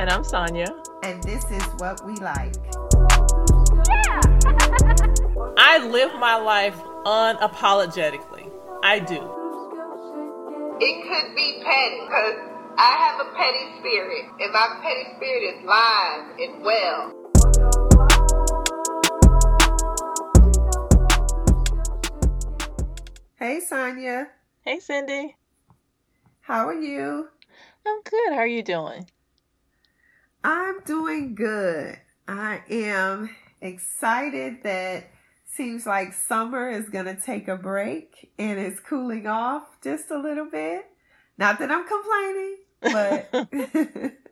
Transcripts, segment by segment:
And I'm Sonia. And this is what we like. Yeah! I live my life unapologetically. I do. It could be petty because I have a petty spirit, and my petty spirit is live and well. Hey, Sonia. Hey, Cindy. How are you? I'm good. How are you doing? I'm doing good. I am excited that seems like summer is going to take a break and it's cooling off just a little bit. Not that I'm complaining, but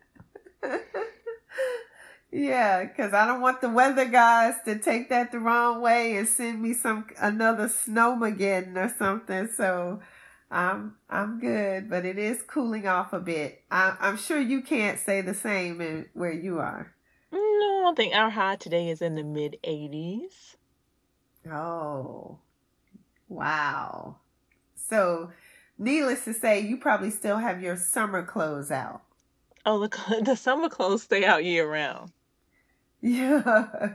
Yeah, because I don't want the weather guys to take that the wrong way and send me some another snowmageddon or something. So I'm I'm good, but it is cooling off a bit. I, I'm sure you can't say the same in where you are. No, I think our high today is in the mid 80s. Oh, wow. So, needless to say, you probably still have your summer clothes out. Oh, the the summer clothes stay out year round. Yeah.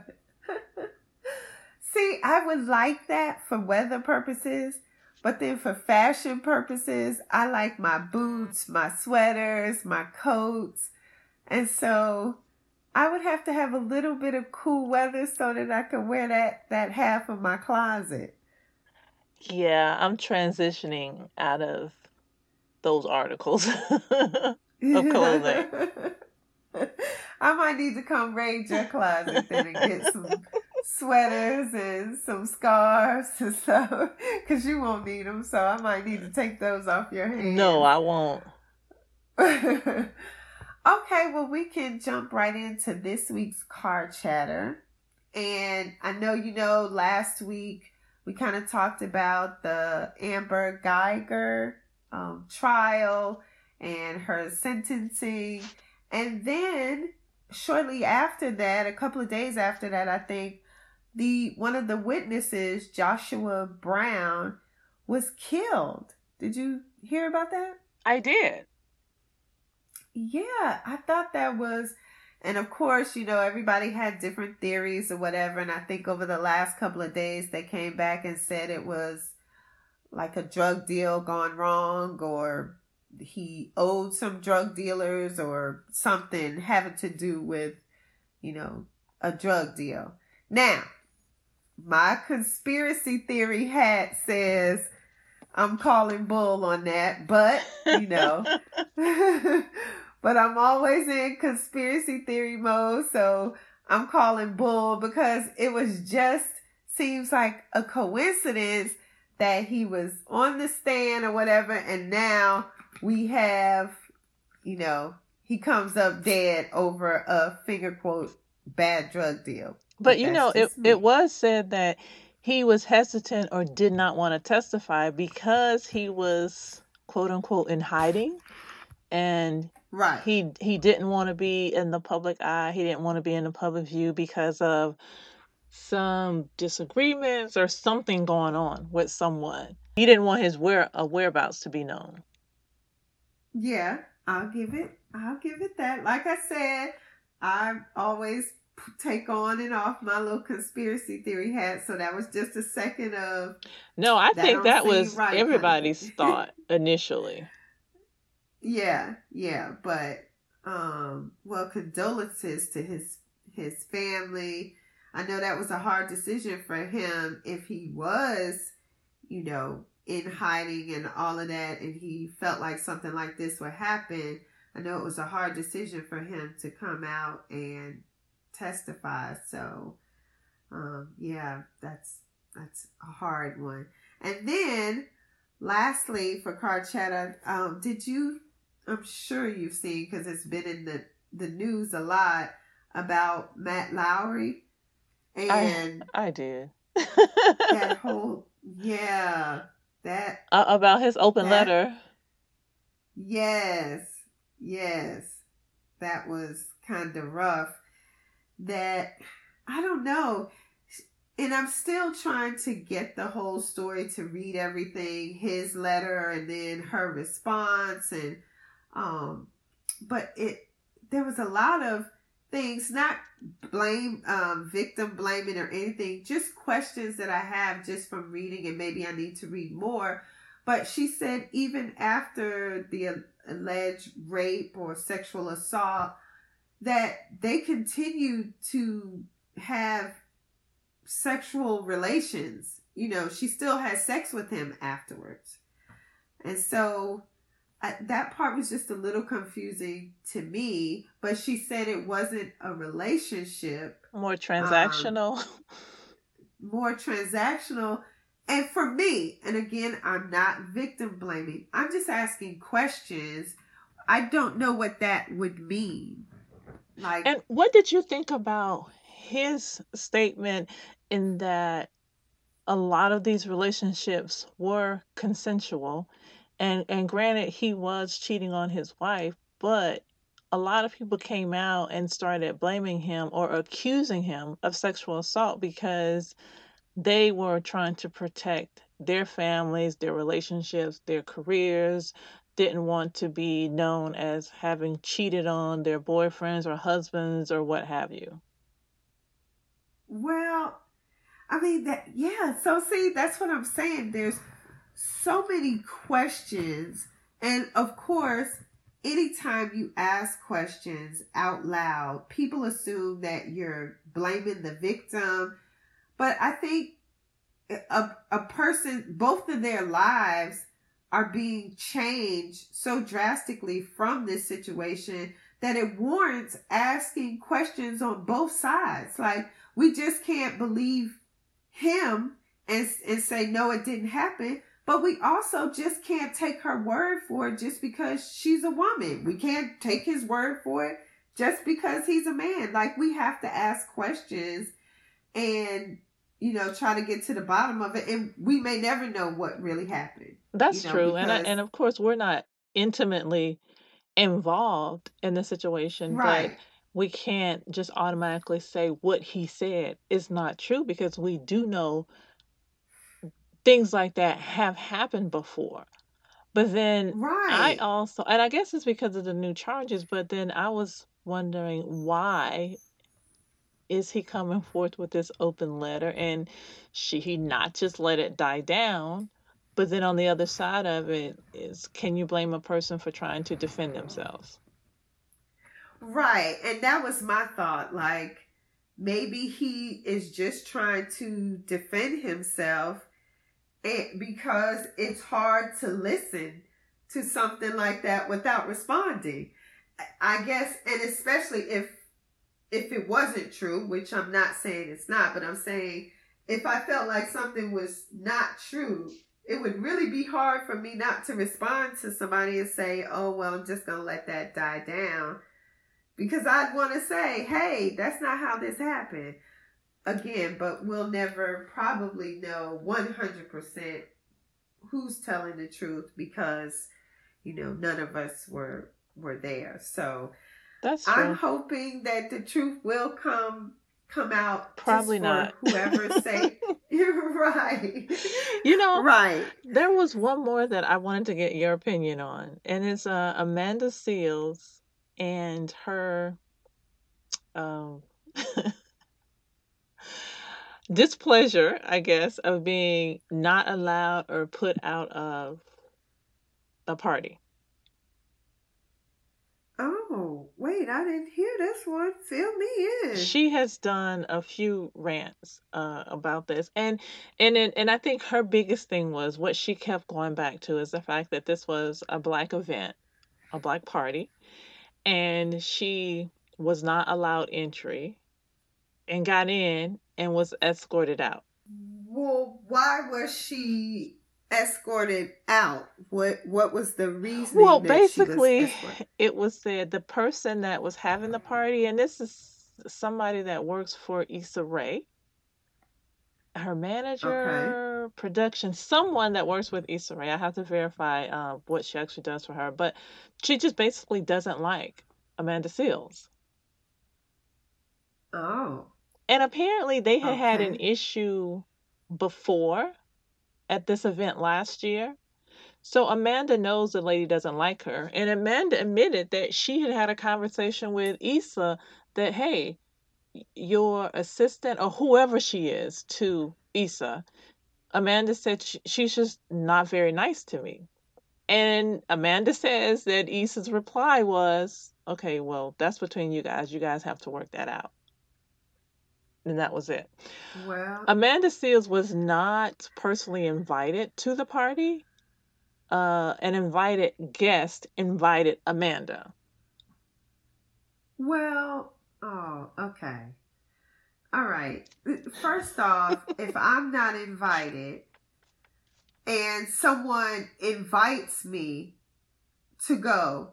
See, I would like that for weather purposes, but then for fashion purposes, I like my boots, my sweaters, my coats. And so I would have to have a little bit of cool weather so that I could wear that that half of my closet. Yeah, I'm transitioning out of those articles of clothing. I might need to come raid your closet then and get some sweaters and some scarves and stuff because you won't need them. So I might need to take those off your hands. No, I won't. okay, well, we can jump right into this week's car chatter. And I know you know last week we kind of talked about the Amber Guyger um, trial and her sentencing. And then shortly after that, a couple of days after that, I think the one of the witnesses, Joshua Brown, was killed. Did you hear about that? I did. Yeah, I thought that was and of course, you know, everybody had different theories or whatever. And I think over the last couple of days, they came back and said it was like a drug deal gone wrong or he owed some drug dealers or something having to do with, you know, a drug deal. Now, my conspiracy theory hat says I'm calling bull on that, but you know, but I'm always in conspiracy theory mode, so I'm calling bull because it was just seems like a coincidence that he was on the stand or whatever, and now we have, you know, he comes up dead over a finger quote bad drug deal. But you know, it it was said that he was hesitant or did not want to testify because he was quote unquote in hiding and right he he didn't want to be in the public eye he didn't want to be in the public view because of some disagreements or something going on with someone he didn't want his where uh, whereabouts to be known yeah, I'll give it. I'll give it that. Like I said, I always take on and off my little conspiracy theory hat. So that was just a second of. No, I think that was right everybody's kind of thought initially. Yeah, yeah, but um, well, condolences to his his family. I know that was a hard decision for him if he was, you know, in hiding and all of that, and he felt like something like this would happen. I know it was a hard decision for him to come out and testify. So, um, yeah, that's that's a hard one. And then, lastly, for car chatter, um, did you? I'm sure you've seen because it's been in the the news a lot about Matt Lauer. And I, I did. that whole yeah that uh, about his open that, letter. Yes, yes, that was kind of rough. That I don't know, and I'm still trying to get the whole story to read everything, his letter and then her response, and um, but it there was a lot of things, not blame, um, victim blaming or anything, just questions that I have just from reading, and maybe I need to read more. But she said even after the alleged rape or sexual assault, that they continue to have sexual relations. You know, she still has sex with him afterwards. And so I, that part was just a little confusing to me, but she said it wasn't a relationship. More transactional. Um, more transactional. And for me, and again, I'm not victim blaming, I'm just asking questions. I don't know what that would mean. Like, and what did you think about his statement in that a lot of these relationships were consensual? And and granted he was cheating on his wife but a lot of people came out and started blaming him or accusing him of sexual assault because they were trying to protect their families, their relationships, their careers, didn't want to be known as having cheated on their boyfriends or husbands or what have you. Well, I mean that yeah, so see that's what I'm saying. There's so many questions and of course anytime you ask questions out loud, people assume that you're blaming the victim. But I think a, a person, both of their lives are being changed so drastically from this situation that it warrants asking questions on both sides. Like, we just can't believe him and, and say, no, it didn't happen. But we also just can't take her word for it just because she's a woman. We can't take his word for it just because he's a man. Like, we have to ask questions and you know, try to get to the bottom of it, and we may never know what really happened. That's you know, true, and I, and of course we're not intimately involved in the situation, right. but we can't just automatically say what he said is not true because we do know things like that have happened before. But then right. I also, and I guess it's because of the new charges, but then I was wondering why is he coming forth with this open letter? And should he not just let it die down? But then on the other side of it is can you blame a person for trying to defend themselves? Right and that was my thought like maybe he is just trying to defend himself and because it's hard to listen to something like that without responding. I guess and especially if if it wasn't true, which I'm not saying it's not, but I'm saying if I felt like something was not true, it would really be hard for me not to respond to somebody and say, oh, well, I'm just going to let that die down. Because I'd want to say, hey, that's not how this happened. Again, but we'll never probably know 100% who's telling the truth because, you know, none of us were were there. So, that's true. I'm hoping that the truth will come come out. Probably not. Whoever say you're right. You know, right. There was one more that I wanted to get your opinion on, and it's uh, Amanda Seales and her um, displeasure, I guess, of being not allowed or put out of a party. Oh, wait, I didn't hear this one. Fill me in. She has done a few rants uh, about this, and and and I think her biggest thing was what she kept going back to is the fact that this was a black event, a black party, and she was not allowed entry, and got in and was escorted out. Well, why was she escorted out? What what was the reason? Well, basically, was it was said the person that was having the party, and this is somebody that works for Issa Rae, her manager, okay. production, someone that works with Issa Rae. I have to verify uh, what she actually does for her, but she just basically doesn't like Amanda Seales Oh. And apparently, they had okay. had an issue before at this event last year. So Amanda knows the lady doesn't like her, and Amanda admitted that she had had a conversation with Issa that hey, your assistant or whoever she is to Issa, Amanda said she, she's just not very nice to me. And Amanda says that Issa's reply was, okay, well, that's between you guys. You guys have to work that out. And that was it. Well, Amanda Seales was not personally invited to the party. Uh, an invited guest invited Amanda. well, oh, okay. All right. First off, if I'm not invited and someone invites me to go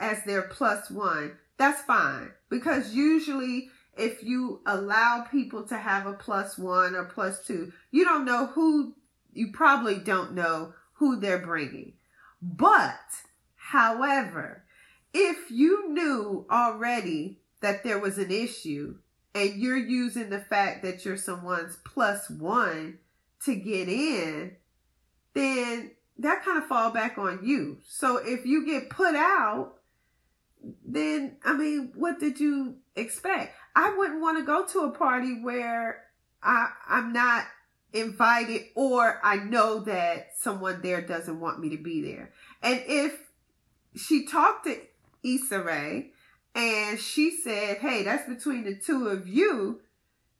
as their plus one, that's fine. Because usually, if you allow people to have a plus one or plus two, you don't know who, you probably don't know who they're bringing. But, however, if you knew already that there was an issue and you're using the fact that you're someone's plus one to get in, then that kind of fall back on you. So if you get put out, then I mean, what did you expect? I wouldn't want to go to a party where I I'm not invited or I know that someone there doesn't want me to be there. And if she talked to Issa Rae and she said, Hey, that's between the two of you,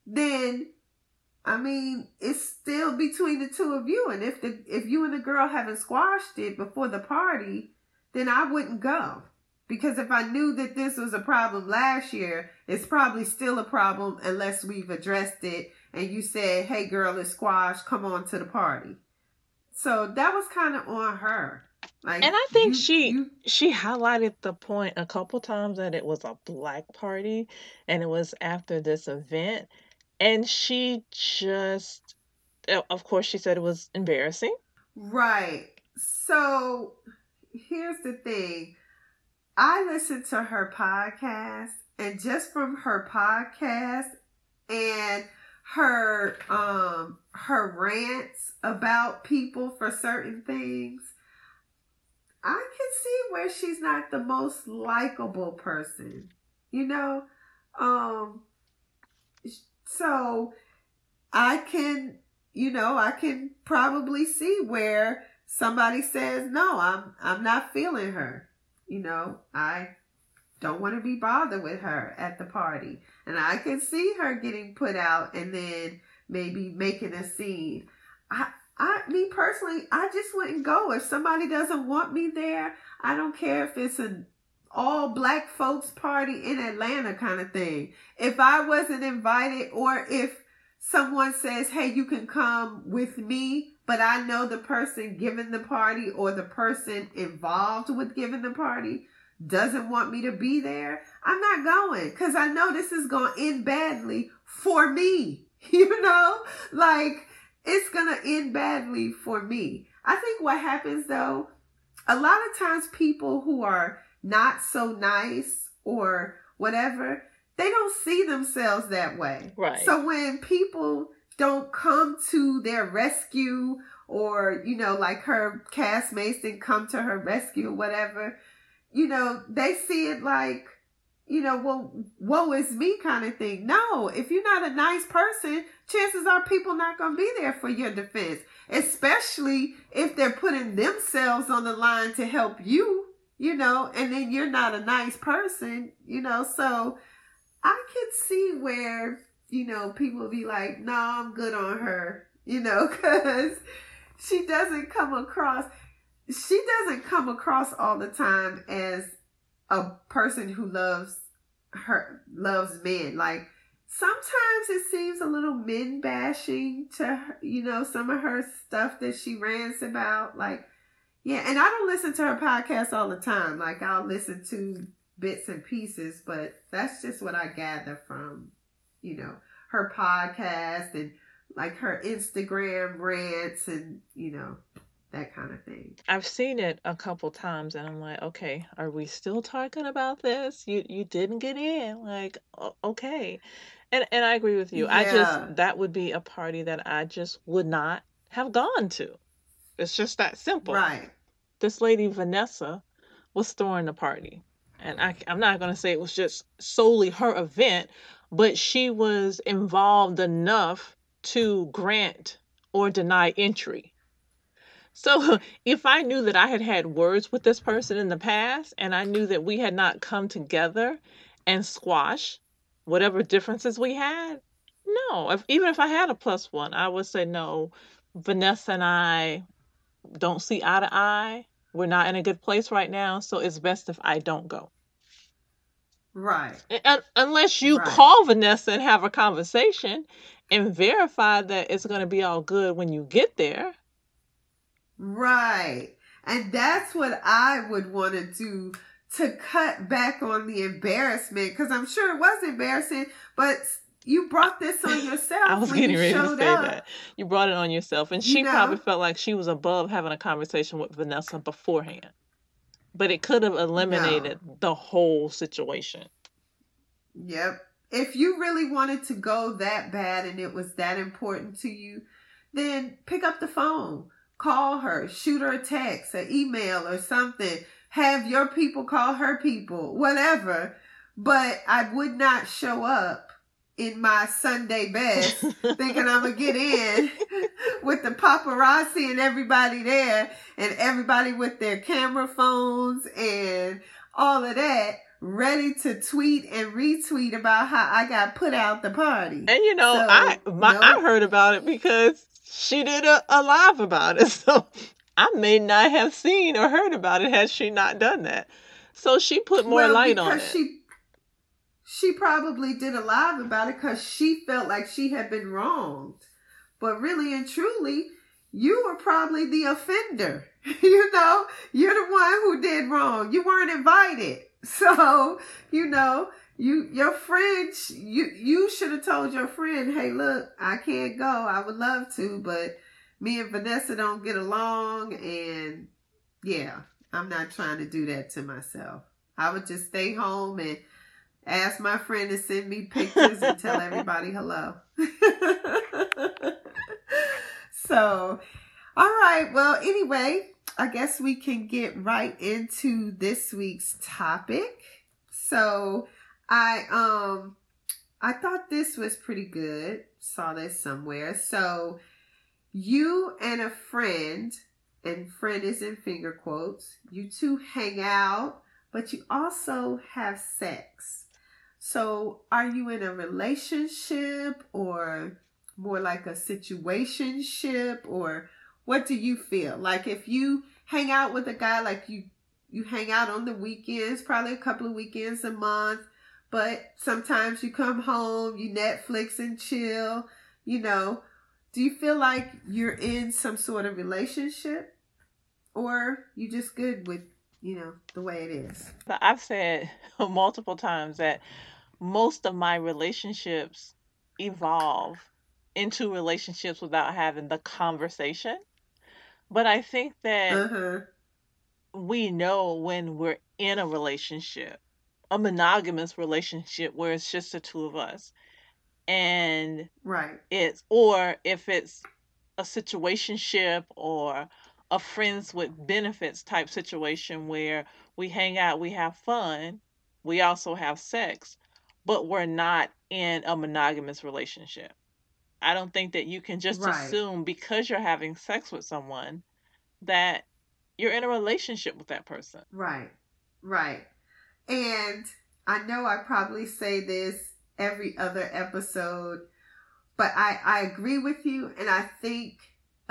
then I mean, it's still between the two of you. And if the if you and the girl haven't squashed it before the party, then I wouldn't go. Because if I knew that this was a problem last year, it's probably still a problem unless we've addressed it and you said, Hey girl, it's squash, come on to the party. So that was kind of on her. Like And I think you- she you- she highlighted the point a couple times that it was a black party and it was after this event and she just of course she said it was embarrassing. Right. So here's the thing. I listened to her podcast and just from her podcast and her um her rants about people for certain things, I can see where she's not the most likable person. You know? Um so I can you know, I can probably see where somebody says, "No, I'm I'm not feeling her." You know, I don't want to be bothered with her at the party. And I can see her getting put out and then maybe making a scene. I I me personally, I just wouldn't go if somebody doesn't want me there. I don't care if it's an all black folks party in Atlanta kind of thing. If I wasn't invited or if someone says, Hey, you can come with me, but I know the person giving the party or the person involved with giving the party doesn't want me to be there, I'm not going because I know this is going to end badly for me. You know, like it's going to end badly for me. I think what happens though, a lot of times people who are not so nice or whatever, they don't see themselves that way. Right. So when people don't come to their rescue or, you know, like her castmates didn't come to her rescue or whatever, you know, they see it like, you know, well, woe is me kind of thing. No, if you're not a nice person, chances are people not going to be there for your defense, especially if they're putting themselves on the line to help you, you know, and then you're not a nice person, you know, so I could see where, you know, people be like, no, I'm good on her, you know, because she doesn't come across, she doesn't come across all the time as a person who loves her, loves men. Like, sometimes it seems a little men bashing to you know, some of her stuff that she rants about. Like, yeah, and I don't listen to her podcast all the time. Like, I'll listen to bits and pieces, but that's just what I gather from, you know, her podcast and like her Instagram rants and, you know, that kind of thing. I've seen it a couple times and I'm like, okay, are we still talking about this? You you didn't get in. Like, okay. And and I agree with you. I just that would be a party that I just would not have gone to. It's just that simple. Right. This lady Vanessa was throwing the party. And I, I'm not going to say it was just solely her event, but she was involved enough to grant or deny entry. So if I knew that I had had words with this person in the past and I knew that we had not come together and squash whatever differences we had, no. If, even if I had a plus one, I would say no. Vanessa and I don't see eye to eye. We're not in a good place right now, so it's best if I don't go. Right. Un- unless you Right. call Vanessa and have a conversation and verify that it's going to be all good when you get there. Right. And that's what I would want to do to cut back on the embarrassment because I'm sure it was embarrassing, but you brought this on yourself I was getting you ready to say up. that. You brought it on yourself. And You she probably felt like she was above having a conversation with Vanessa beforehand. But it could have eliminated the whole situation. Yep. If you really wanted to go that bad and it was that important to you, then pick up the phone, call her, shoot her a text, an email or something. Have your people call her people, whatever. But I would not show up in my Sunday best thinking I'm gonna get in with the paparazzi and everybody there and everybody with their camera phones and all of that ready to tweet and retweet about how I got put out the party. And you know, So, I my. I heard about it because she did a, a live about it. So I may not have seen or heard about it had she not done that. So she put more Well, light on it. She, she probably did a live about it because she felt like she had been wronged. But really and truly, you were probably the offender. you know, you're the one who did wrong. You weren't invited. So, you know, you your friend you you should have told your friend, "Hey, look, I can't go. I would love to, but me and Vanessa don't get along and yeah, I'm not trying to do that to myself. I would just stay home and ask my friend to send me pictures and tell everybody hello. so, all right. Well, anyway, I guess we can get right into this week's topic. So, I um I thought this was pretty good. Saw this somewhere. So, you and a friend, and friend is in finger quotes, you two hang out, but you also have sex. So, are you in a relationship or more like a situationship or what do you feel? Like if you hang out with a guy like you you hang out on the weekends, probably a couple of weekends a month, but sometimes you come home, you Netflix and chill, you know, do you feel like you're in some sort of relationship or you just good with, you know, the way it is? But I've said multiple times that most of my relationships evolve into relationships without having the conversation. But I think that Uh-huh. we know when we're in a relationship, a monogamous relationship where it's just the two of us. And Right. it's, or if it's a situationship or a friends with benefits type situation where we hang out, we have fun, we also have sex, but we're not in a monogamous relationship. I don't think that you can just Right. assume because you're having sex with someone that you're in a relationship with that person. Right, right. And I know I probably say this every other episode, but I, I agree with you. And I think,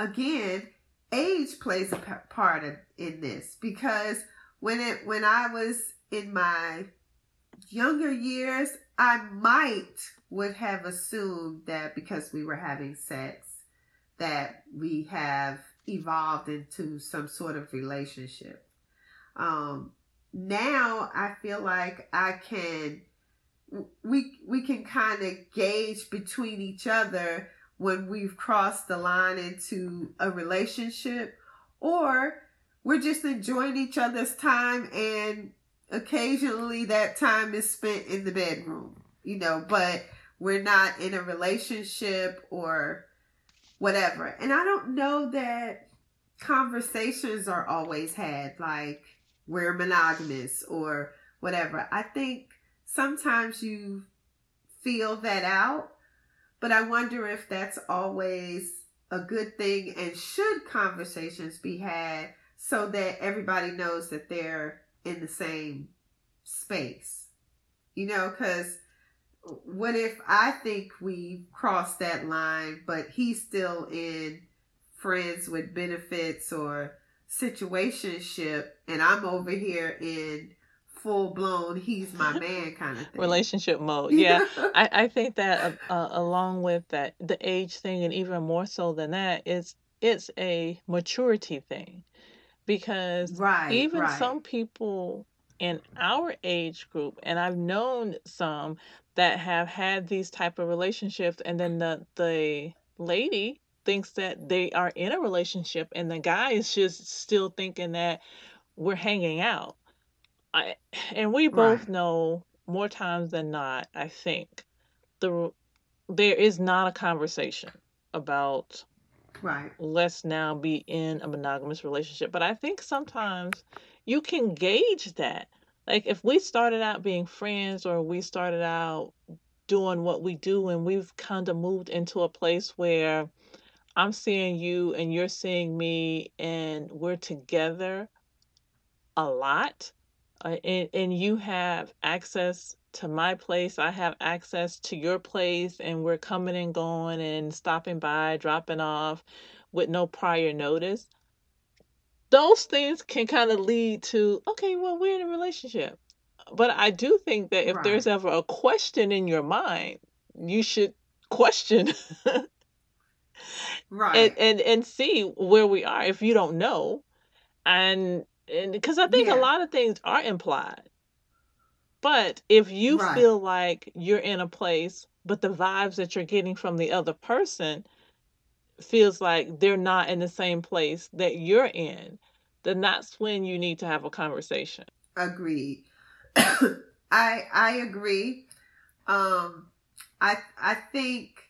again, age plays a p- part of, in this because when it when I was in my younger years, I might would have assumed that because we were having sex, that we have evolved into some sort of relationship. Um, now I feel like I can we we can kind of gauge between each other when we've crossed the line into a relationship or we're just enjoying each other's time and occasionally that time is spent in the bedroom you know but we're not in a relationship or whatever and i don't know that conversations are always had, like we're monogamous or whatever. I think sometimes you feel that out, but I wonder if that's always a good thing and should conversations be had so that everybody knows that they're in the same space. You know, because what if I think we crossed that line, but he's still in friends with benefits or situationship, and I'm over here in full blown he's my man kind of thing. relationship mode yeah I, I think that uh, uh, along with that the age thing and even more so than that is it's a maturity thing because right, even right. some people in our age group and i've known some that have had these type of relationships and then the the lady thinks that they are in a relationship and the guy is just still thinking that we're hanging out I, and we both Right, know more times than not i think the there is not a conversation about right, let's now be in a monogamous relationship. But I think sometimes you can gauge that. Like if we started out being friends or we started out doing what we do and we've kind of moved into a place where I'm seeing you and you're seeing me and we're together a lot uh, and, and you have access to my place i have access to your place and we're coming and going and stopping by dropping off with no prior notice. Those things can kind of lead to okay well we're in a relationship. But i do think that if right, there's ever a question in your mind you should question right. and, and and see where we are if you don't know. And and because i think a lot of things are implied But if you right. feel like you're in a place, but the vibes that you're getting from the other person feels like they're not in the same place that you're in, then that's when you need to have a conversation. Agreed. I I agree. Um, I I think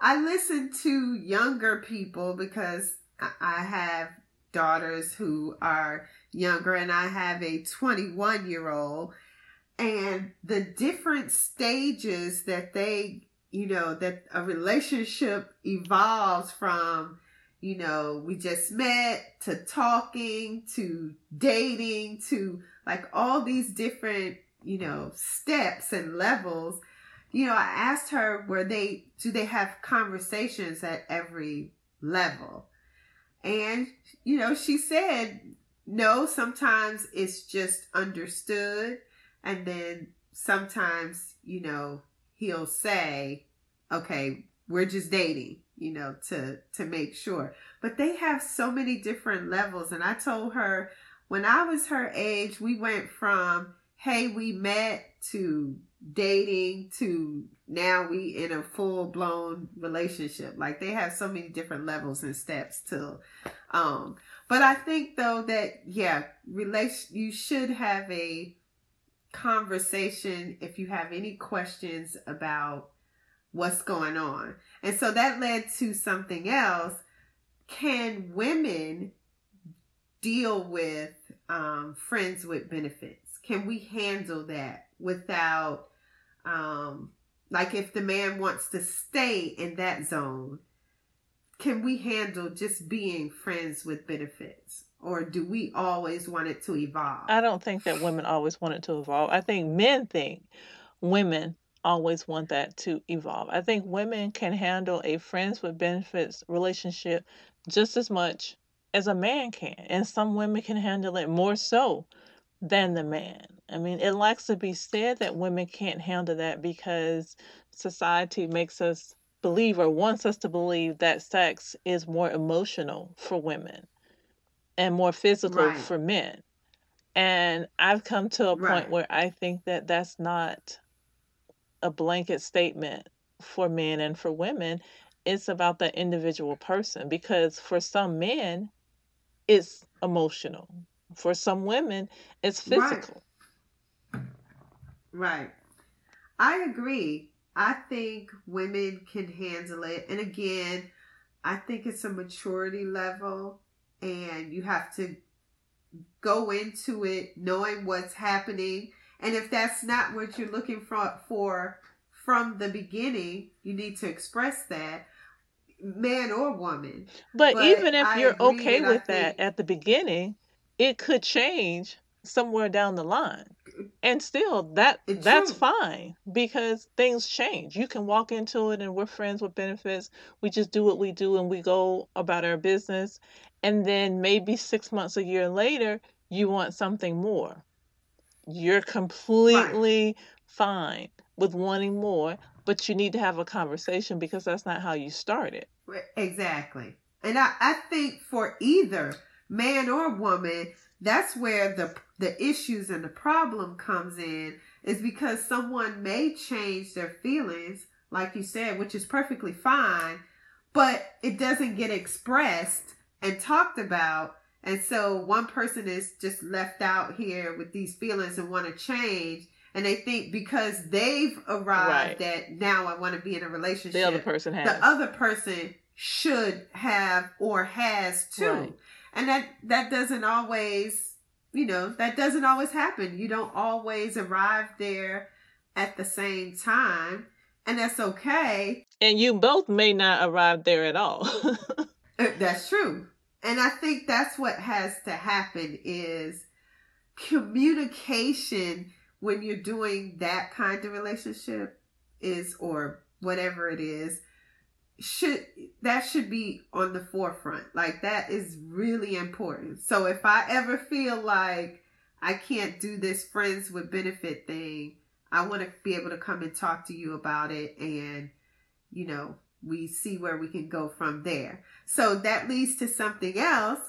I listen to younger people because I I have daughters who are younger, and I have a 21 year old, and the different stages that they, you know, that a relationship evolves from. You know, we just met to talking to dating to like all these different, you know, steps and levels you know, I asked her where they do they have conversations at every level. And you know, she said no, sometimes it's just understood and then sometimes, you know, he'll say, "Okay, we're just dating." You know, to to make sure. But they have so many different levels and I told her when I was her age, we went from hey, we met to dating to now we in a full blown relationship. Like they have so many different levels and steps to um but I think though that yeah, relation you should have a conversation if you have any questions about what's going on. And so that led to something else. Can women deal with um, friends with benefits? Can we handle that without, um, like, if the man wants to stay in that zone, can we handle just being friends with benefits? Or do we always want it to evolve? I don't think that women always want it to evolve. I think men think women always want that to evolve. I think women can handle a friends with benefits relationship just as much as a man can. And some women can handle it more so than the man. I mean, it likes to be said that women can't handle that because society makes us believe or wants us to believe that sex is more emotional for women and more physical Right, for men. And I've come to a point right, where I think that that's not a blanket statement for men and for women. It's about the individual person because for some men, it's emotional. For some women, it's right, physical. right. I agree. I think women can handle it. And again, I think it's a maturity level and you have to go into it knowing what's happening. And if that's not what you're looking for, for from the beginning, you need to express that, man or woman. But, But even if I you're okay with that think- at the beginning, it could change somewhere down the line. And still that that's true. fine because things change. You can walk into it and we're friends with benefits. We just do what we do and we go about our business. And then maybe 6 months a year later, you want something more. You're completely fine with wanting more, but you need to have a conversation because that's not how you started. Exactly. And I, I think for either man or woman, that's where the the issues and the problem comes in is because someone may change their feelings, like you said, which is perfectly fine, but it doesn't get expressed and talked about. And so one person is just left out here with these feelings and want to change. And they think because they've arrived at now I want to be in a relationship The other person has. the other person should have or has too. Right. And that that doesn't always, you know, that doesn't always happen. You don't always arrive there at the same time, and that's okay. and you both may not arrive there at all. Uh, That's true. And I think that's what has to happen is communication when you're doing that kind of relationship is or whatever it is should that should be on the forefront. Like that is really important. So if I ever feel like I can't do this friends with benefit thing, I want to be able to come and talk to you about it and you know, we see where we can go from there. So that leads to something else.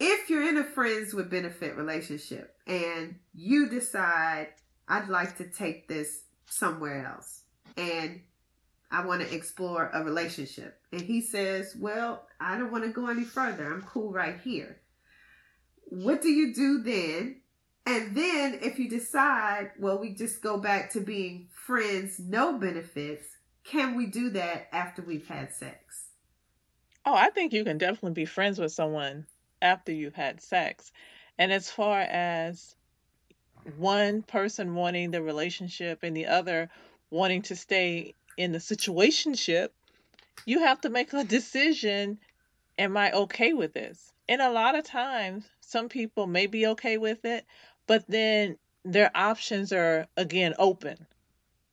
If you're in a friends with benefit relationship and you decide, I'd like to take this somewhere else and I want to explore a relationship, and he says, Well, I don't want to go any further. I'm cool right here. What do you do then? And then if you decide, well, we just go back to being friends, no benefits, can we do that after we've had sex? oh, I think you can definitely be friends with someone after you've had sex. And as far as one person wanting the relationship and the other wanting to stay in the situationship, you have to make a decision. Am I okay with this? And a lot of times, some people may be okay with it, but then their options are again open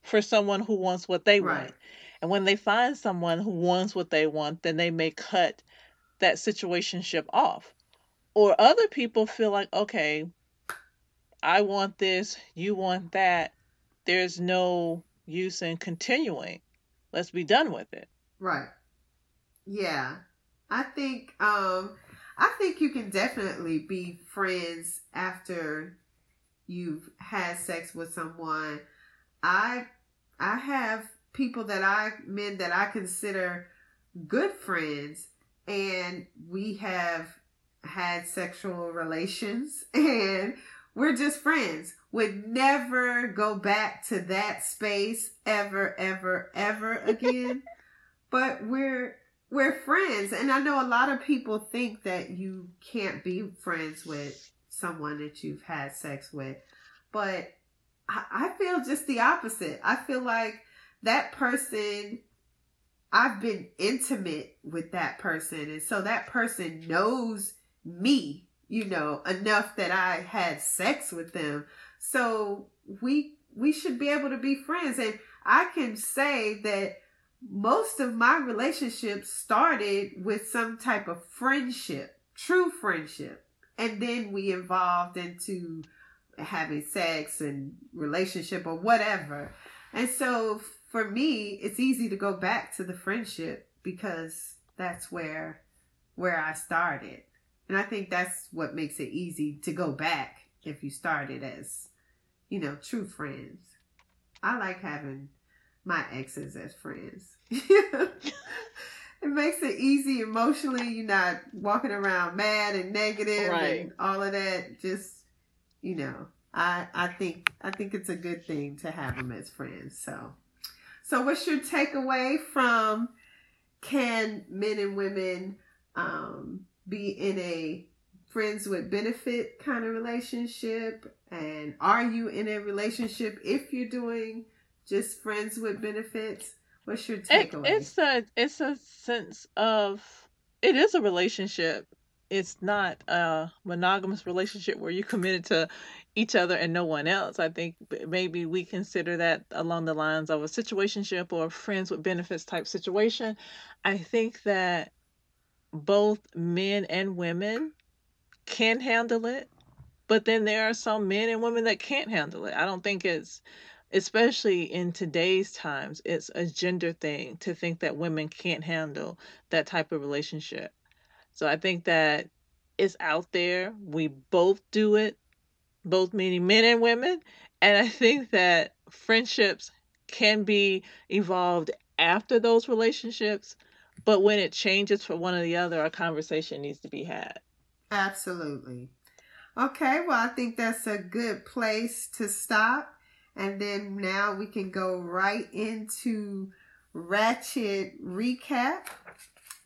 for someone who wants what they want. And when they find someone who wants what they want, then they may cut that situationship off. Or other people feel like, okay, I want this, you want that. There's no use in continuing. Let's be done with it. Right. Yeah. I think um I think you can definitely be friends after you've had sex with someone. I I have people that I men that I consider good friends and we have had sexual relations and we're just friends. Would never go back to that space ever, ever, ever again. but we're we're friends, and I know a lot of people think that you can't be friends with someone that you've had sex with, but I feel just the opposite. I feel like that person. I've been intimate with that person, and so that person knows me, you know, enough that I had sex with them. So we we should be able to be friends and I can say that most of my relationships started with some type of friendship, true friendship. And then we evolved into having sex and relationship or whatever. And so for me, it's easy to go back to the friendship because that's where where I started. And I think that's what makes it easy to go back if you started as, you know, true friends. I like having my exes as friends. it makes it easy emotionally. You're not walking around mad and negative Right. and all of that. Just, you know, I I think I think it's a good thing to have them as friends. So, so what's your takeaway from can men and women um, be in a friends with benefit kind of relationship? And are you in a relationship if you're doing just friends with benefits? What's your takeaway? It, it's a it's a sense of it is a relationship. It's not a monogamous relationship where you're committed to each other and no one else. I think maybe we consider that along the lines of a situationship or friends with benefits type situation. I think that both men and women can handle it, but then there are some men and women that can't handle it. I don't think it's especially in today's times, it's a gender thing to think that women can't handle that type of relationship. So I think that it's out there. We both do it, both meaning men and women. And I think that friendships can be evolved after those relationships, but when it changes for one or the other, a conversation needs to be had. Absolutely. Okay, well, I think that's a good place to stop. And then now we can go right into Ratchet Recap.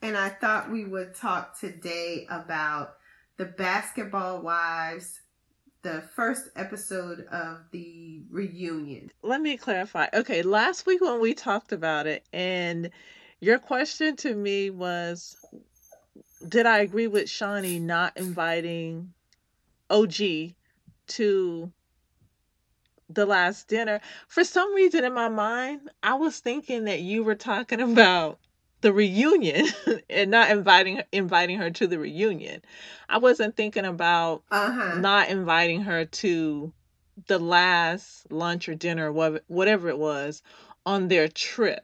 And I thought we would talk today about the Basketball Wives, the first episode of the reunion. Let me clarify. Okay, last week when we talked about it, and your question to me was Did I agree with Shaunie not inviting OG to the last dinner. For some reason in my mind, I was thinking that you were talking about the reunion and not inviting inviting her to the reunion. I wasn't thinking about Uh-huh. not inviting her to the last lunch or dinner, wha- whatever it was, on their trip.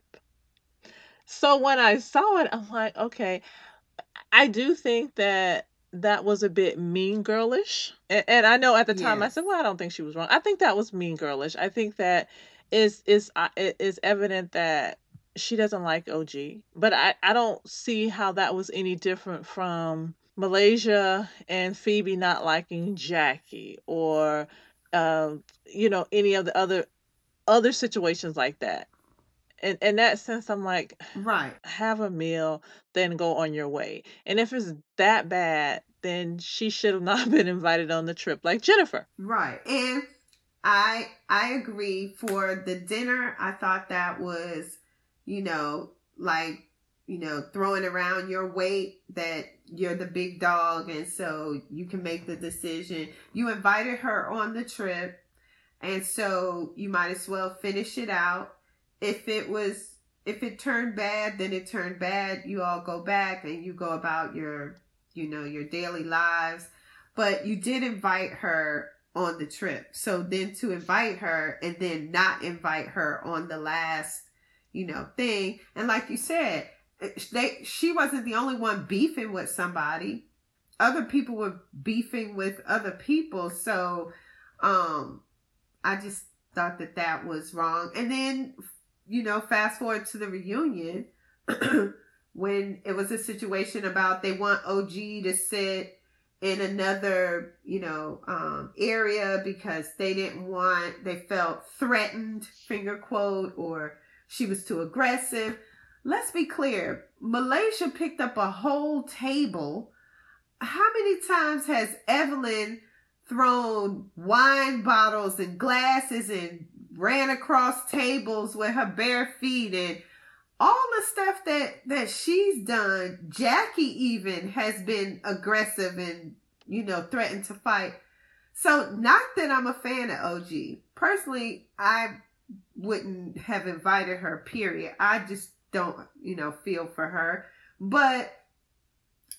So when I saw it, I'm like, okay, I do think that that was a bit mean girlish. And, and I know at the time I said, well, I don't think she was wrong. I think that was mean girlish. I think that is is uh, is evident that she doesn't like OG. But I I don't see how that was any different from Malaysia and Feby not liking Jackie or um you know any of the other other situations like that. And in that sense I'm like Right. have a meal, then go on your way. And if it's that bad, then she should have not been invited on the trip like Jennifer. Right. And I I agree for the dinner. I thought that was, you know, like, you know, throwing around your weight that you're the big dog and so you can make the decision. You invited her on the trip and so you might as well finish it out. If it was if it turned bad, then it turned bad. You all go back and you go about your, you know, your daily lives. But you did invite her on the trip. So then to invite her and then not invite her on the last, you know, thing. And like you said, they she wasn't the only one beefing with somebody. Other people were beefing with other people. So um I just thought that that was wrong. And then you know, fast forward to the reunion when it was a situation about they want OG to sit in another, you know, um, area because they didn't want, they felt threatened, finger quote, or she was too aggressive. Let's be clear. Malaysia picked up a whole table. How many times has Evelyn thrown wine bottles and glasses and ran across tables with her bare feet and all the stuff that that she's done jackie even has been aggressive and you know threatened to fight so not that i'm a fan of og personally i wouldn't have invited her period i just don't you know feel for her but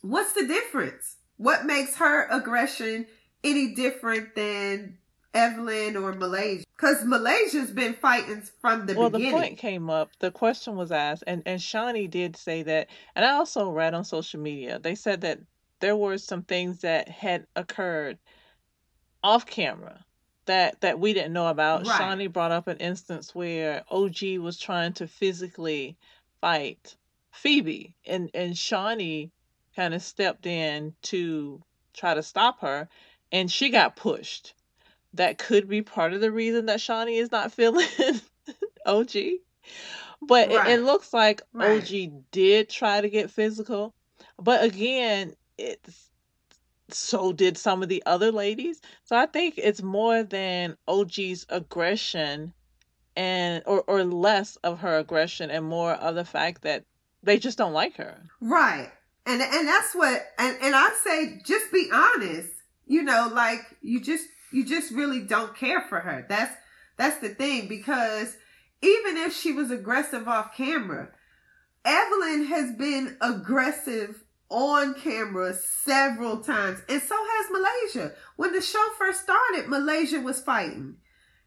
what's the difference what makes her aggression any different than Evelyn or Malaysia? Because Malaysia's been fighting from the well, beginning. the point came up. The question was asked, and and Shaunie did say that. And I also read on social media they said that there were some things that had occurred off camera that that we didn't know about. Right. Shaunie brought up an instance where OG was trying to physically fight Feby, and and Shaunie kind of stepped in to try to stop her, and she got pushed. That could be part of the reason that Shaunie is not feeling OG. But it, it looks like Right. OG did try to get physical. But again, it's so did some of the other ladies. So I think it's more than OG's aggression and or or less of her aggression and more of the fact that they just don't like her. Right. And and that's what and, and I say just be honest. You know, like you just you just really don't care for her. That's that's the thing because even if she was aggressive off camera, Evelyn has been aggressive on camera several times, and so has Malaysia. When the show first started, Malaysia was fighting,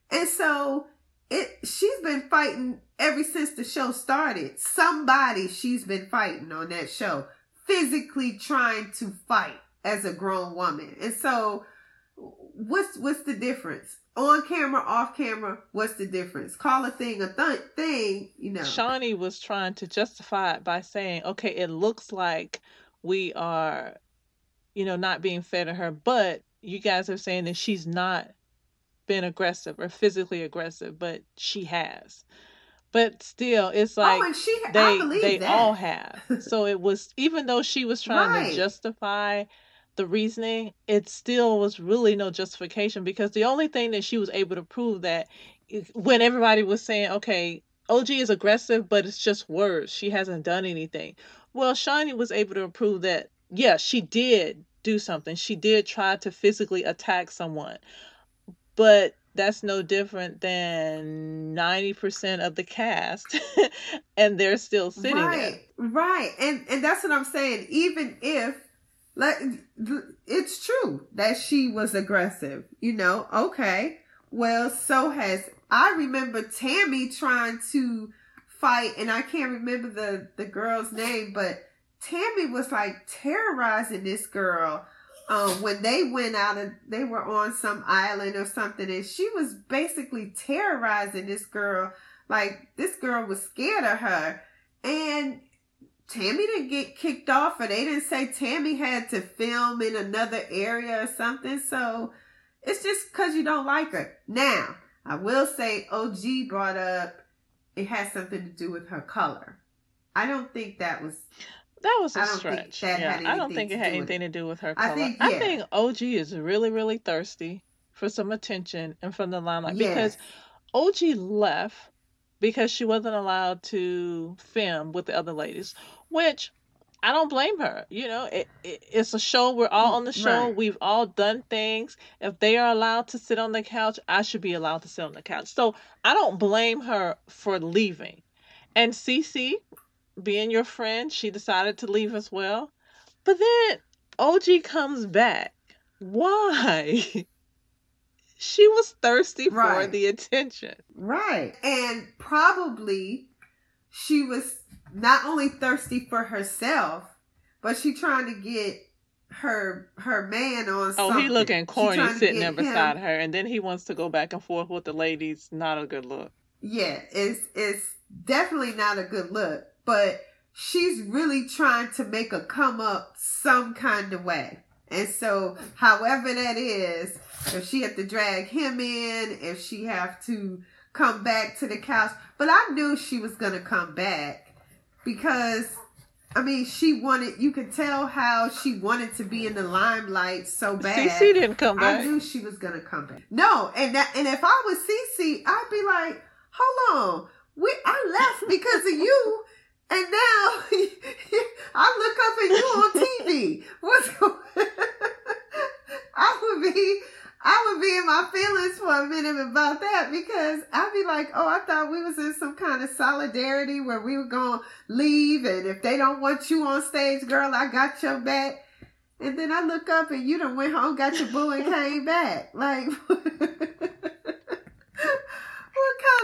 and so it she's been fighting ever since the show started. Somebody she's been fighting on that show, physically trying to fight as a grown woman, and so what's what's the difference? on camera, off camera, what's the difference? Call a thing a th- thing, you know. Shaunie was trying to justify it by saying, okay, it looks like we are, you know, not being fair to her, but you guys are saying that she's not been aggressive or physically aggressive, but she has. But still, it's oh, like oh, she, they they that. all have. So it was even though she was trying right. to justify the reasoning, it still was really no justification because the only thing that she was able to prove that when everybody was saying, okay, OG is aggressive, but it's just words. She hasn't done anything. Well, Shaunie was able to prove that, yeah, she did do something. She did try to physically attack someone. But that's no different than 90% of the cast and they're still sitting right, there. Right. And and that's what I'm saying. Even if like it's true that she was aggressive, you know. Okay. Well, so has I remember Tammy trying to fight and I can't remember the the girl's name, but Tammy was like terrorizing this girl um, when they went out and they were on some island or something and she was basically terrorizing this girl like this girl was scared of her and Tammy didn't get kicked off, or they didn't say Tammy had to film in another area or something. So it's just because you don't like her. Now, I will say OG brought up it has something to do with her color. I don't think that was that was a stretch. yeah, I don't think it had anything to do with her color. I think, yeah. I think OG is really, really thirsty for some attention and from the limelight yes. because OG left because she wasn't allowed to film with the other ladies, which I don't blame her. You know, it, it, it's a show. We're all mm, on the show. Right. We've all done things. If they are allowed to sit on the couch, I should be allowed to sit on the couch. So I don't blame her for leaving. And Cece, being your friend, she decided to leave as well. But then OG comes back. Why? she was thirsty right. for the attention. Right. And probably she was not only thirsty for herself, but she trying to get her her man on Oh, he looking corny sitting there beside him. her and then he wants to go back and forth with the ladies. Not a good look. Yeah, it's it's definitely not a good look. But she's really trying to make a come up some kind of way. And so, however that is, if she have to drag him in, if she have to come back to the couch, but I knew she was gonna come back because I mean, she wanted. You could tell how she wanted to be in the limelight so bad. Cece didn't come back. I knew she was gonna come back. No, and that, and if I was Cece, I'd be like, "Hold on, we I left because of you, and now I look up at you on TV. What's going?" I would be I would be in my feelings for a minute about that because I'd be like, oh, I thought we was in some kind of solidarity where we were going to leave. And if they don't want you on stage, girl, I got your back. And then I look up and you done went home, got your boo and came back. Like, what kind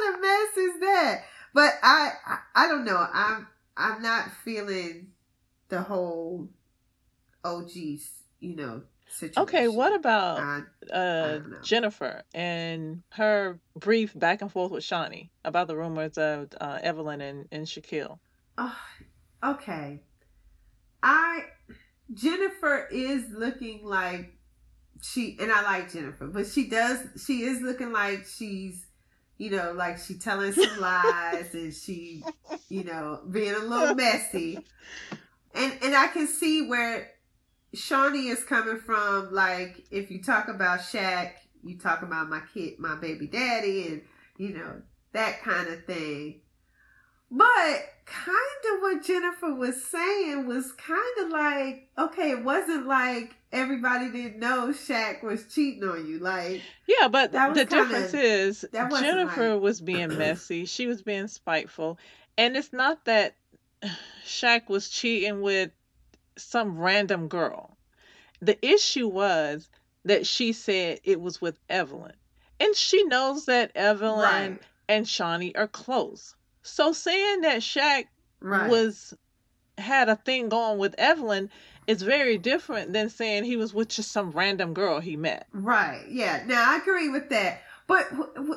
of mess is that? But I, I, I don't know. I'm, I'm not feeling the whole OG's, you know, situation. Okay, what about I, uh, I Jennifer and her brief back and forth with Shaunie about the rumors of uh, Evelyn and, and Shaquille? Oh, okay. I Jennifer is looking like she and I like Jennifer, but she does she is looking like she's you know, like she telling some lies and she, you know, being a little messy. And and I can see where Shaunie is coming from like if you talk about Shaq, you talk about my kid, my baby daddy, and you know that kind of thing. But kind of what Jennifer was saying was kind of like, okay, it wasn't like everybody didn't know Shaq was cheating on you. Like, Yeah, but That was the kinda- difference is that Jennifer like- was being messy. She was being spiteful. And it's not that Shaq was cheating with some random girl. The issue was that she said it was with Evelyn. And she knows that Evelyn right, and Shaunie are close. So saying that Shaq right, was had a thing going with Evelyn is very different than saying he was with just some random girl he met. right. Yeah, now I agree with that. But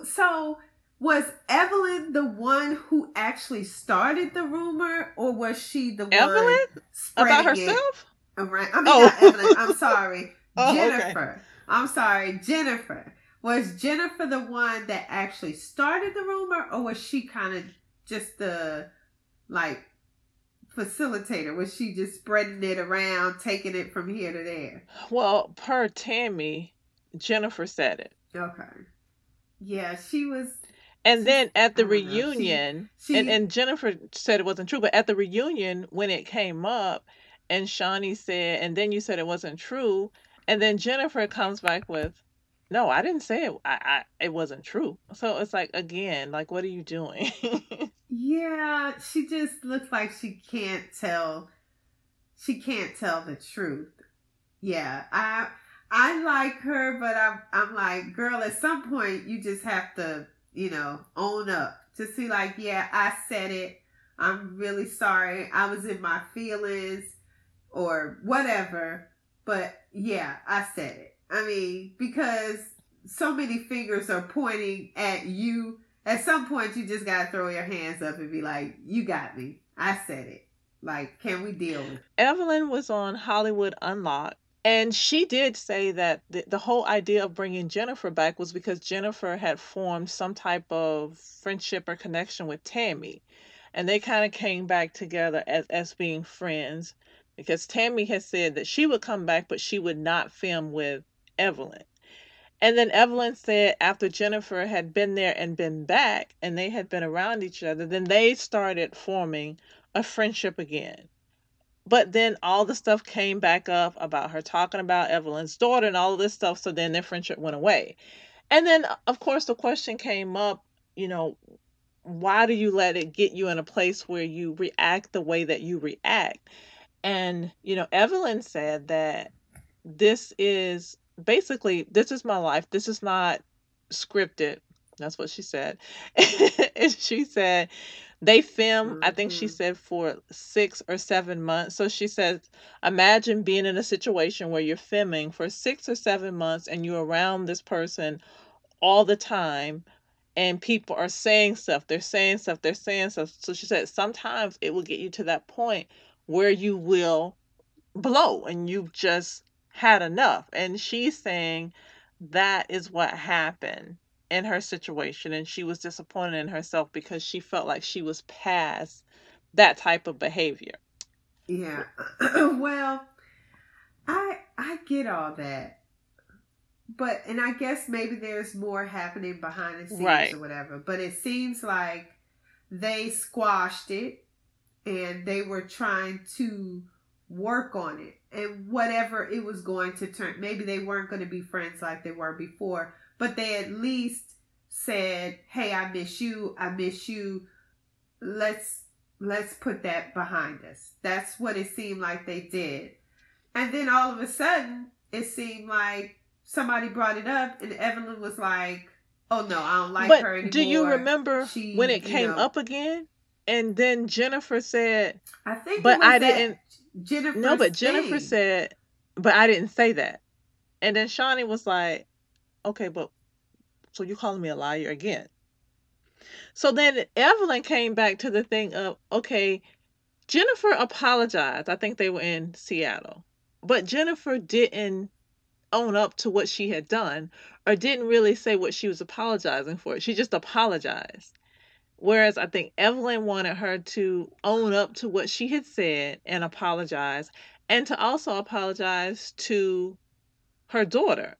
so was Evelyn the one who actually started the rumor, or was she the Evelyn? one About spreading it herself? Oh, around? I mean, Oh. not Evelyn. I'm sorry, Oh, okay. Jennifer. I'm sorry, Jennifer. Was Jennifer the one that actually started the rumor, or was she kind of just the like facilitator? Was she just spreading it around, taking it from here to there? Well, per Tammy, Jennifer said it. Okay. Yeah, she was. And then at the oh don't reunion, She and, and Jennifer said it wasn't true, but at the reunion, when it came up, and Shaunie said, and then you said it wasn't true, and then Jennifer comes back with, no, I didn't say it. I, I it wasn't true. So it's like again, like what are you doing? Yeah, she just looks like she can't tell. She can't tell the truth. Yeah, I I like her, but I'm I'm like, girl, at some point you just have to, you know, own up. To see like, yeah, I said it. I'm really sorry. I was in my feelings or whatever. But yeah, I said it. I mean, because so many fingers are pointing at you at some point you just gotta throw your hands up and be like, "You got me. I said it. Like, can we deal with?" It? Evelyn was on Hollywood Unlocked, and she did say that the, the whole idea of bringing Jennifer back was because Jennifer had formed some type of friendship or connection with Tammy, and they kind of came back together as as being friends because Tammy had said that she would come back, but she would not film with Evelyn. And then Evelyn said after Jennifer had been there and been back and they had been around each other, then they started forming a friendship again. But then all the stuff came back up about her talking about Evelyn's daughter and all of this stuff. So then their friendship went away. And then, uh, of course, the question came up, you know, why do you let it get you in a place where you react the way that you react? And, you know, Evelyn said that this is basically, this is my life. This is not scripted. That's what she said. and she said they film, I think she Mhm. said for six or seven months. So she says, imagine being in a situation where you're filming for six or seven months and you're around this person all the time and people are saying stuff, they're saying stuff, they're saying stuff. So she said sometimes it will get you to that point where you will blow and you've just had enough. And she's saying that is what happened in her situation. And she was disappointed in herself because she felt like she was past that type of behavior. Yeah. well, I I get all that. But and I guess maybe there's more happening behind the scenes Right. or whatever. But it seems like they squashed it and they were trying to work on it. And whatever it was going to turn maybe they weren't going to be friends like they were before, but they at least said, "Hey, I miss you. I miss you. Let's let's put that behind us." That's what it seemed like they did. And then all of a sudden, it seemed like somebody brought it up and Evelyn was like, "Oh no, I don't like but her anymore." do you remember She, when it came know- up again? And then Jennifer said, I think but I didn't- Jennifer. No, but Jennifer said, but I didn't say that. And then Shaunie was like, okay, but so you calling me a liar again. So then Evelyn came back to the thing of, okay, Jennifer apologized. I think they were in Seattle. But Jennifer didn't own up to what she had done or didn't really say what she was apologizing for. She just apologized. Whereas I think Evelyn wanted her to own up to what she had said and apologize. and to also apologize to her daughter.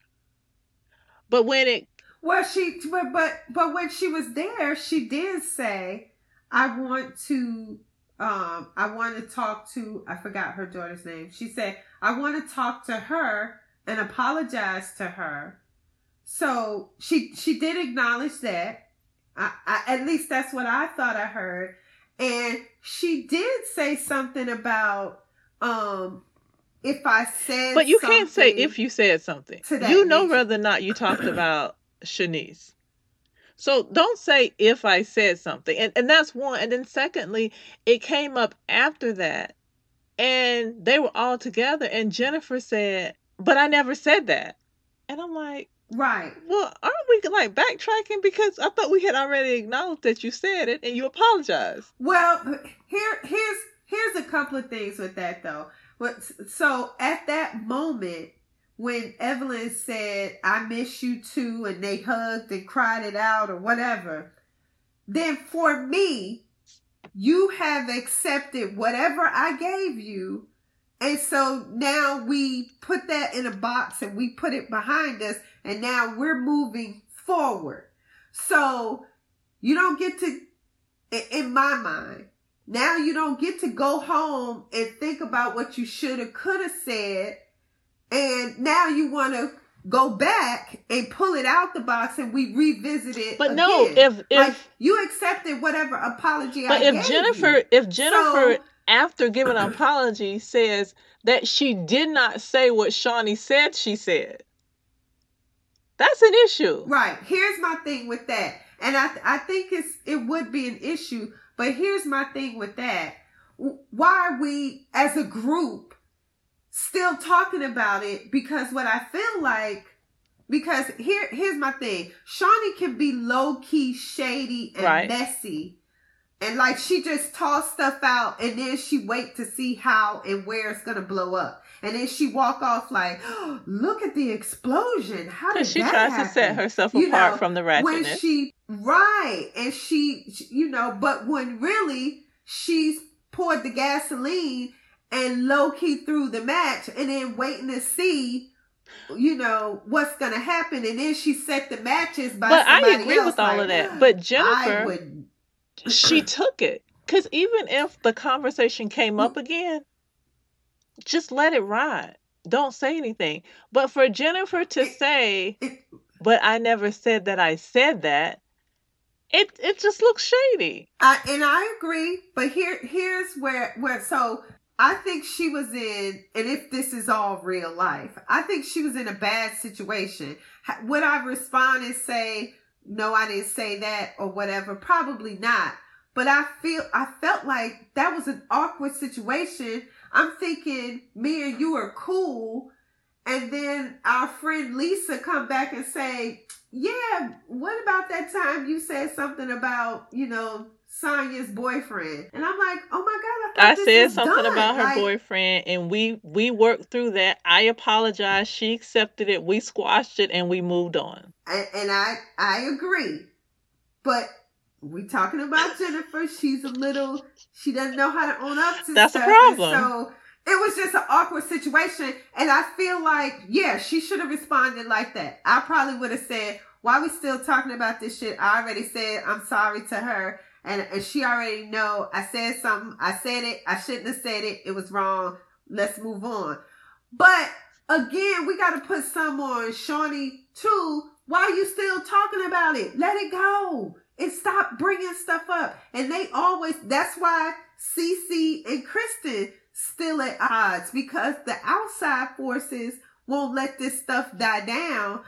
But when it Well, she but but but when she was there, she did say, "I want to um I want to talk to I forgot her daughter's name. She said, "I want to talk to her and apologize to her." So she she did acknowledge that. I, I at least that's what I thought I heard. And she did say something about um if I said but you can't say if you said something. You know whether or not you talked about Shanice. So don't say if I said something. And and that's one. And then secondly, it came up after that. And they were all together and Jennifer said, "But I never said that." And I'm like, right. "Well, aren't we like backtracking because I thought we had already acknowledged that you said it and you apologized." Well, here here's here's a couple of things with that though. But so at that moment when Evelyn said, "I miss you too," and they hugged and cried it out or whatever, then for me, you have accepted whatever I gave you. And so now we put that in a box and we put it behind us, and now we're moving forward. So you don't get to, in my mind, now you don't get to go home and think about what you should have, could have said. And now you want to go back and pull it out the box and we revisit it. But no, if if like you accepted whatever apology but I if gave Jennifer you. if Jennifer So- after giving an apology says that she did not say what Shaunie said she said. That's an issue. Right. Here's my thing with that. And I I think it's it would be an issue, but here's my thing with that. Why are we as a group still talking about it? Because what I feel like because here here's my thing. Shaunie can be low key shady and Right. messy. And like she just toss stuff out and then she wait to see how and where it's gonna blow up. And then she walk off like, oh, look at the explosion. How did she that tries happen? to set herself You apart know, from the when ratchetness. she right and she you know but when really she's poured the gasoline and low key threw the match and then waiting to see you know what's gonna happen and then she set the matches by but I agree else, with all like, of that. But Jennifer, would she took it. Because even if the conversation came up again, just let it ride. Don't say anything. But for Jennifer to say, but I never said that I said that, it it just looks shady. I, and I agree, but here here's where where so I think she was in, and if this is all real life, I think she was in a bad situation. Would I respond and say no, I didn't say that or whatever? Probably not. But I feel I felt like that was an awkward situation. I'm thinking me and you are cool, and then our friend Lisa come back and say, yeah, what about that time you said something about, you know, Sonya's boyfriend? And I'm like, oh my God, I, I this said something done. about her Like, boyfriend and we we worked through that. I apologized. She accepted it. We squashed it and we moved on. And, and I, I agree. But we talking about Jennifer. She's a little, she doesn't know how to own up to That's a stuff. and problem. So it was just an awkward situation. And I feel like, yeah, she should have responded like that. I probably would have said, why we still talking about this shit? I already said I'm sorry to her. And, and she already know I said something. I said it. I shouldn't have said it. It was wrong. Let's move on. But again, we got to put some on Shaunie too. Why are you still talking about it? Let it go and stop bringing stuff up. And they always, that's why Cece and Kristen still at odds because the outside forces won't let this stuff die down.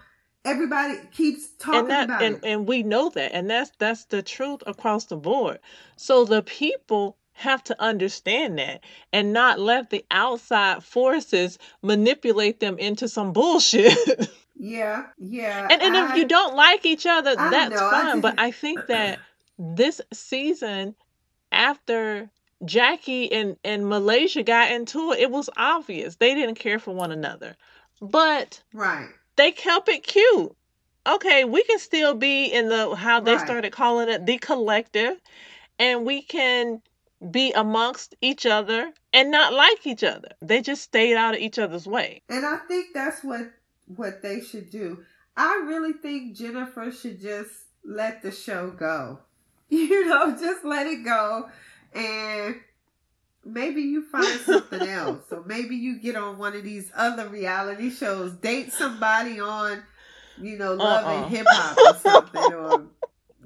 Everybody keeps talking and that about and, it. and we know that and that's that's the truth across the board so the people have to understand that and not let the outside forces manipulate them into some bullshit Yeah, yeah. and, and if you don't like each other I that's know, I fine but i think that this season after jackie and and malaysia got into it it was obvious they didn't care for one another but right. they kept it cute. Okay, we can still be in the how they Right. started calling it the collective, and we can be amongst each other and not like each other. They just stayed out of each other's way. And I think that's what what they should do. I really think Jennifer should just let the show go. You know, just let it go and maybe you find something else. So maybe you get on one of these other reality shows, date somebody on, you know, love Uh-uh. and hip hop or something, or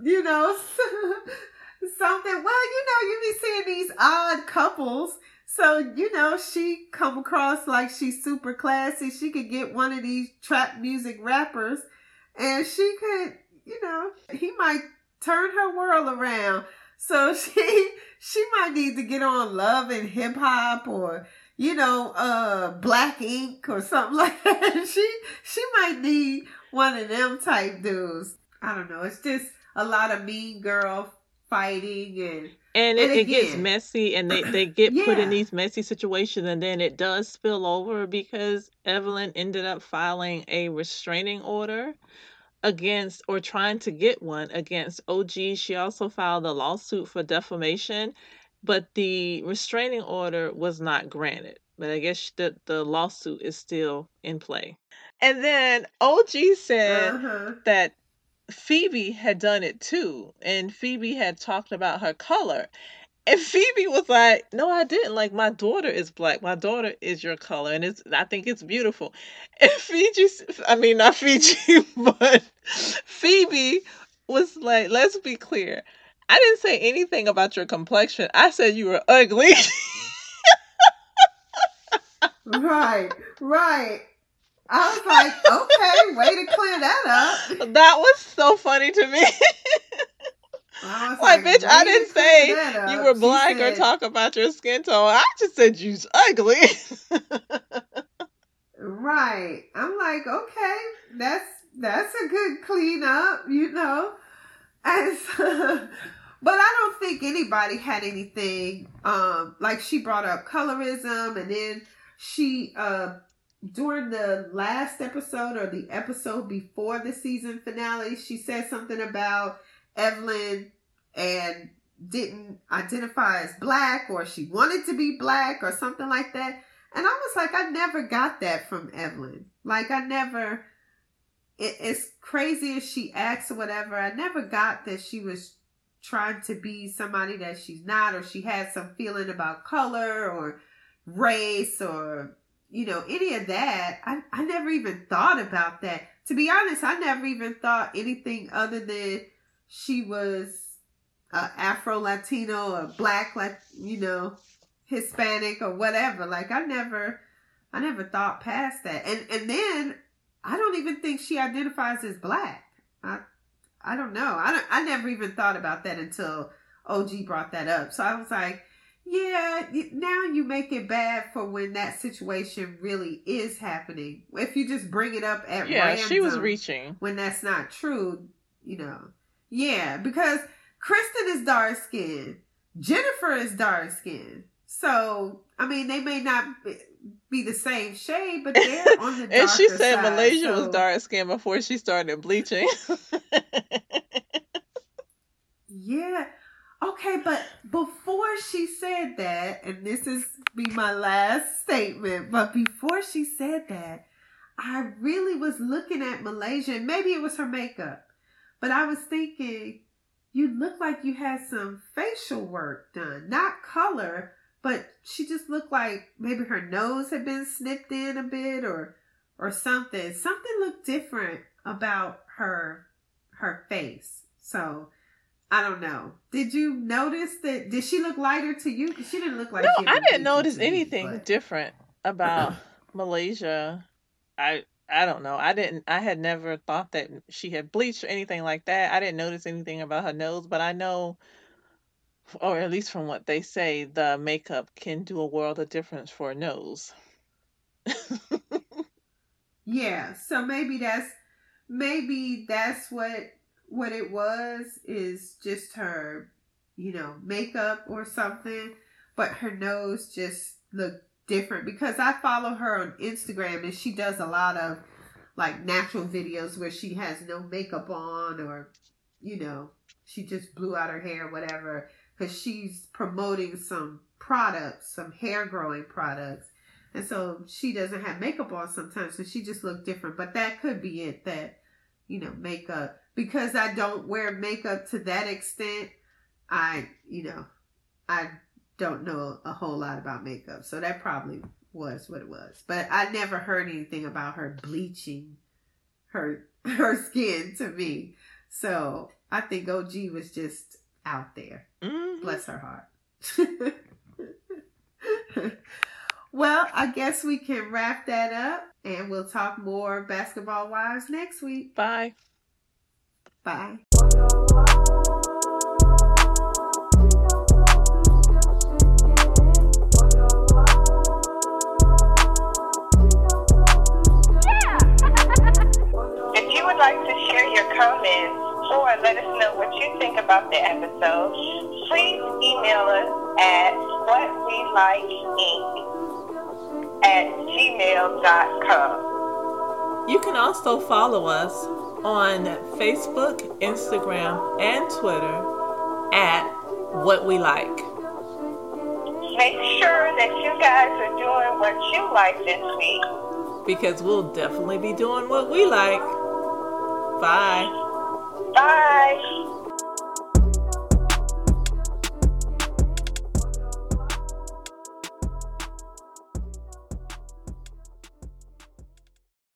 you know, something. Well, you know, you be seeing these odd couples. So, you know, she come across like she's super classy. She could get one of these trap music rappers and she could, you know, he might turn her world around. So she she might need to get on love and hip hop or you know, uh Black Ink or something like that. She she might need one of them type dudes. I don't know. It's just a lot of mean girl fighting and And it, And it gets messy and they, they get put in these messy situations and then it does spill over because Evelyn ended up filing a restraining order against or trying to get one against OG. She also filed a lawsuit for defamation, but the restraining order was not granted. But I guess the, the lawsuit is still in play. And then OG said uh-huh. that Feby had done it too, and Feby had talked about her color. And Feby was like, "No, I didn't. Like my daughter is black. My daughter is your color, and it's I think it's beautiful." And Fiji, I mean not Fiji, but Feby was like, "Let's be clear. I didn't say anything about your complexion. I said you were ugly." Right, right. I was like, okay, way to clear that up. that was so funny to me. I was Like, bitch, I didn't say you were She black or talk about your skin tone. I just said you's ugly. Right. I'm like, okay, that's that's a good cleanup, you know. And so, but I don't think anybody had anything. Um, like she brought up colorism, and then she uh during the last episode or the episode before the season finale, she said something about Evelyn and didn't identify as black or she wanted to be black or something like that. And I was like, I never got that from Evelyn. Like, I never, it, as crazy as she acts or whatever, I never got that she was trying to be somebody that she's not or she had some feeling about color or race or, you know, any of that. I, I never even thought about that. To be honest, I never even thought anything other than she was uh, Afro Latino or black, like, you know, Hispanic or whatever. Like I never I never thought past that. And and then I don't even think she identifies as black. I I don't know. I don't, I never even thought about that until OG brought that up. So I was like, yeah, now you make it bad for when that situation really is happening. If you just bring it up at yeah, she was reaching. when that's not true, you know. Yeah, because Kristen is dark skinned. Jennifer is dark skinned. So, I mean, they may not be- the same shade, but they're on the darker And she said side, Malaysia was dark skinned before she started bleaching. Yeah. Okay, but before she said that, and this is be my last statement, but before she said that, I really was looking at Malaysia, and maybe it was her makeup, but I was thinking, you look like you had some facial work done, not color, but she just looked like maybe her nose had been snipped in a bit, or or something. Something looked different about her her face. So I don't know. Did you notice that? Did she look lighter to you? she didn't look like. no, she I didn't notice to me, anything but- different about Malaysia. I I don't know. I didn't I had never thought that she had bleached or anything like that. I didn't notice anything about her nose, but I know or at least from what they say, the makeup can do a world of difference for a nose. Yeah, so maybe that's maybe that's what what it was is just her, you know, makeup or something, but her nose just looked different because I follow her on Instagram and she does a lot of like natural videos where she has no makeup on or you know, she just blew out her hair whatever because she's promoting some products, some hair growing products. And so she doesn't have makeup on sometimes, so she just looked different. But that could be it that, you know, makeup. Because I don't wear makeup to that extent, I, you know, I don't know a whole lot about makeup. So that probably was what it was. But I never heard anything about her bleaching her her skin to me. So I think OG was just out there. Mhm. Bless her heart. well, I guess we can wrap that up and we'll talk more basketball wives next week. Bye. Bye. Like to share your comments or let us know what you think about the episode, please email us at whatwelikeink at gmail.com. You can also follow us on Facebook, Instagram, and Twitter at What We Like. Make sure that you guys are doing what you like this week. Because we'll definitely be doing what we like. Bye. Bye.